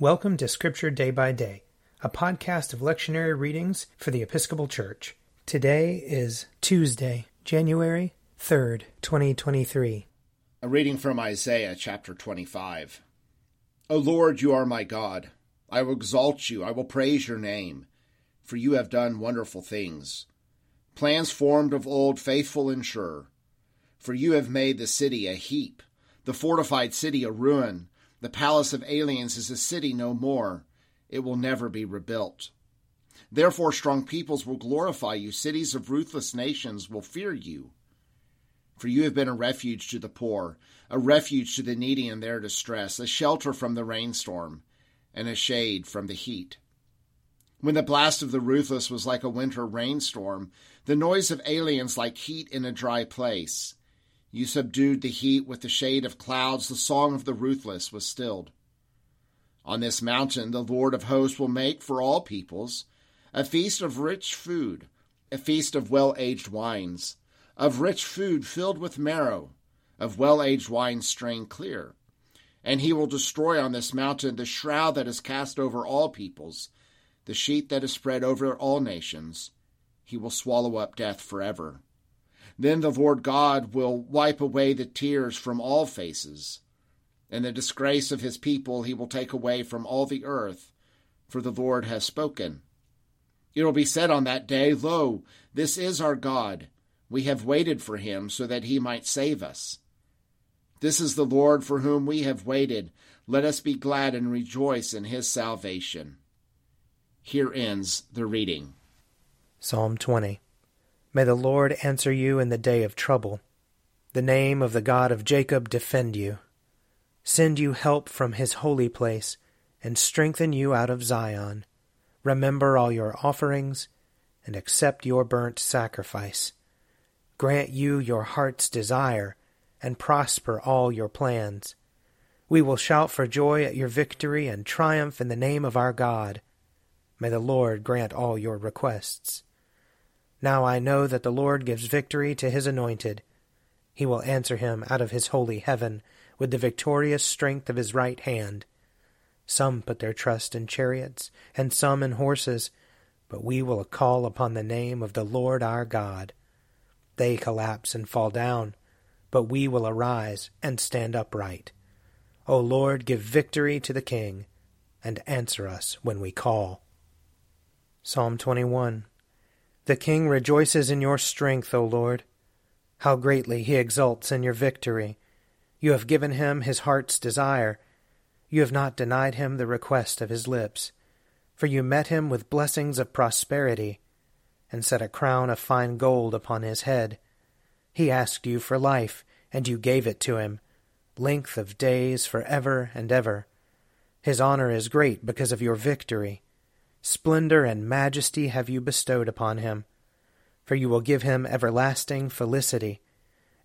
Welcome to Scripture Day by Day, a podcast of lectionary readings for the Episcopal Church. Today is Tuesday, January 3rd, 2023. A reading from Isaiah chapter 25. O Lord, you are my God. I will exalt you, I will praise your name, for you have done wonderful things. Plans formed of old, faithful and sure. For you have made the city a heap, the fortified city a ruin the palace of aliens is a city no more. It will never be rebuilt. Therefore, strong peoples will glorify you. Cities of ruthless nations will fear you. For you have been a refuge to the poor, a refuge to the needy in their distress, a shelter from the rainstorm, and a shade from the heat. When the blast of the ruthless was like a winter rainstorm, the noise of aliens like heat in a dry place, you subdued the heat with the shade of clouds, the song of the ruthless was stilled. On this mountain the Lord of hosts will make for all peoples a feast of rich food, a feast of well aged wines, of rich food filled with marrow, of well aged wine strained clear. And he will destroy on this mountain the shroud that is cast over all peoples, the sheet that is spread over all nations. He will swallow up death forever. Then the Lord God will wipe away the tears from all faces, and the disgrace of his people he will take away from all the earth, for the Lord has spoken. It will be said on that day, Lo, this is our God. We have waited for him so that he might save us. This is the Lord for whom we have waited. Let us be glad and rejoice in his salvation. Here ends the reading. Psalm 20. May the Lord answer you in the day of trouble. The name of the God of Jacob defend you. Send you help from his holy place, and strengthen you out of Zion. Remember all your offerings, and accept your burnt sacrifice. Grant you your heart's desire, and prosper all your plans. We will shout for joy at your victory and triumph in the name of our God. May the Lord grant all your requests. Now I know that the Lord gives victory to his anointed. He will answer him out of his holy heaven with the victorious strength of his right hand. Some put their trust in chariots, and some in horses, but we will call upon the name of the Lord our God. They collapse and fall down, but we will arise and stand upright. O Lord, give victory to the King, and answer us when we call. Psalm 21 the king rejoices in your strength, O Lord. How greatly he exults in your victory. You have given him his heart's desire. You have not denied him the request of his lips. For you met him with blessings of prosperity, and set a crown of fine gold upon his head. He asked you for life, and you gave it to him, length of days for ever and ever. His honor is great because of your victory. Splendor and majesty have you bestowed upon him. For you will give him everlasting felicity,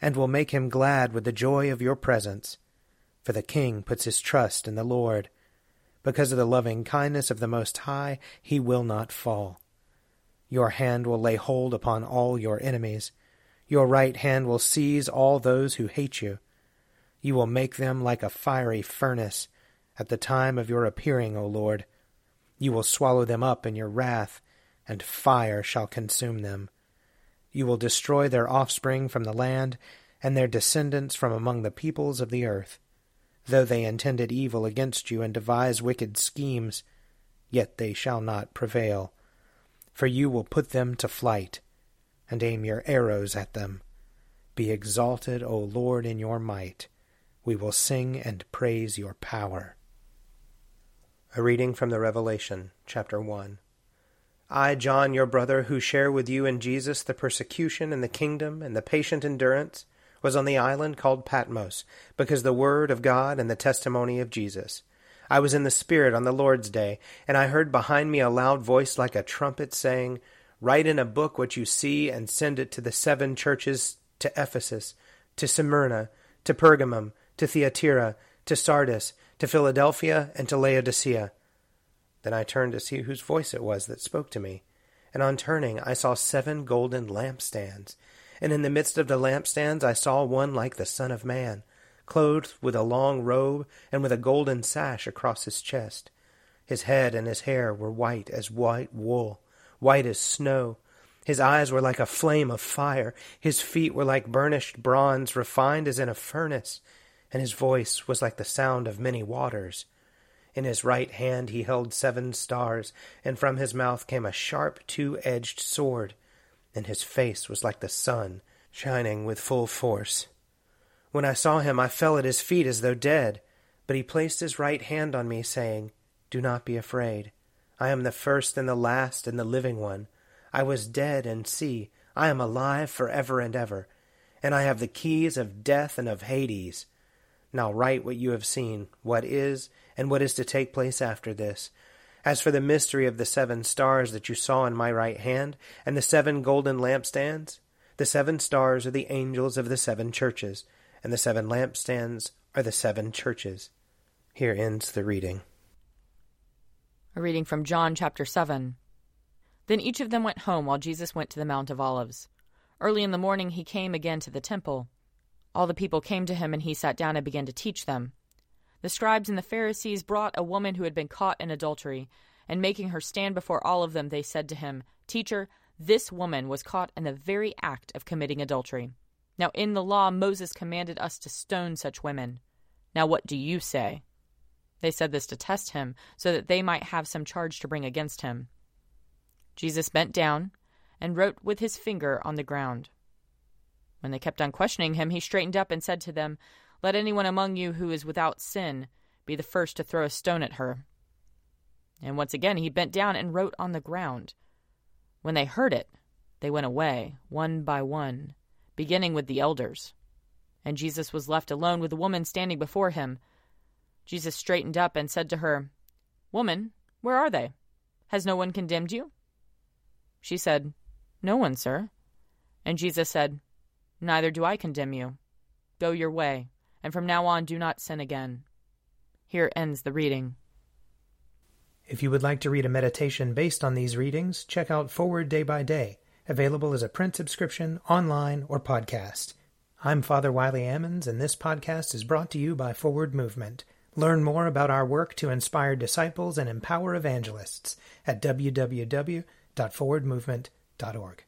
and will make him glad with the joy of your presence. For the king puts his trust in the Lord. Because of the loving kindness of the Most High, he will not fall. Your hand will lay hold upon all your enemies. Your right hand will seize all those who hate you. You will make them like a fiery furnace at the time of your appearing, O Lord. You will swallow them up in your wrath, and fire shall consume them. You will destroy their offspring from the land, and their descendants from among the peoples of the earth. Though they intended evil against you and devise wicked schemes, yet they shall not prevail. For you will put them to flight, and aim your arrows at them. Be exalted, O Lord, in your might. We will sing and praise your power. A reading from the Revelation, chapter 1. I, John, your brother, who share with you in Jesus the persecution and the kingdom and the patient endurance, was on the island called Patmos, because the word of God and the testimony of Jesus. I was in the Spirit on the Lord's day, and I heard behind me a loud voice like a trumpet saying, Write in a book what you see and send it to the seven churches to Ephesus, to Smyrna, to Pergamum, to Thyatira, to Sardis, to Philadelphia, and to Laodicea. Then I turned to see whose voice it was that spoke to me. And on turning, I saw seven golden lampstands. And in the midst of the lampstands, I saw one like the Son of Man, clothed with a long robe and with a golden sash across his chest. His head and his hair were white as white wool, white as snow. His eyes were like a flame of fire. His feet were like burnished bronze, refined as in a furnace. And his voice was like the sound of many waters. In his right hand he held seven stars, and from his mouth came a sharp two edged sword. And his face was like the sun, shining with full force. When I saw him, I fell at his feet as though dead. But he placed his right hand on me, saying, Do not be afraid. I am the first and the last and the living one. I was dead, and see, I am alive for ever and ever, and I have the keys of death and of Hades. Now write what you have seen, what is, and what is to take place after this. As for the mystery of the seven stars that you saw in my right hand, and the seven golden lampstands, the seven stars are the angels of the seven churches and the seven lampstands are the seven churches. Here ends the reading. A reading from John chapter 7. Then each of them went home while Jesus went to the Mount of Olives. Early in the morning he came again to the temple. All the people came to him, and he sat down and began to teach them. The scribes and the Pharisees brought a woman who had been caught in adultery, and making her stand before all of them, they said to him, Teacher, this woman was caught in the very act of committing adultery. Now, in the law, Moses commanded us to stone such women. Now, what do you say? They said this to test him, so that they might have some charge to bring against him. Jesus bent down and wrote with his finger on the ground. When they kept on questioning him, he straightened up and said to them, Let anyone among you who is without sin be the first to throw a stone at her. And once again he bent down and wrote on the ground. When they heard it, they went away, one by one beginning with the elders. And Jesus was left alone with the woman standing before him. Jesus straightened up and said to her, Woman, where are they? Has no one condemned you? She said, No one, sir. And Jesus said, Neither do I condemn you. Go your way, and from now on do not sin again. Here ends the reading. If you would like to read a meditation based on these readings, check out Forward Day by Day available as a print subscription, online, or podcast. I'm Father Wiley Ammons, and this podcast is brought to you by Forward Movement. Learn more about our work to inspire disciples and empower evangelists at www.forwardmovement.org.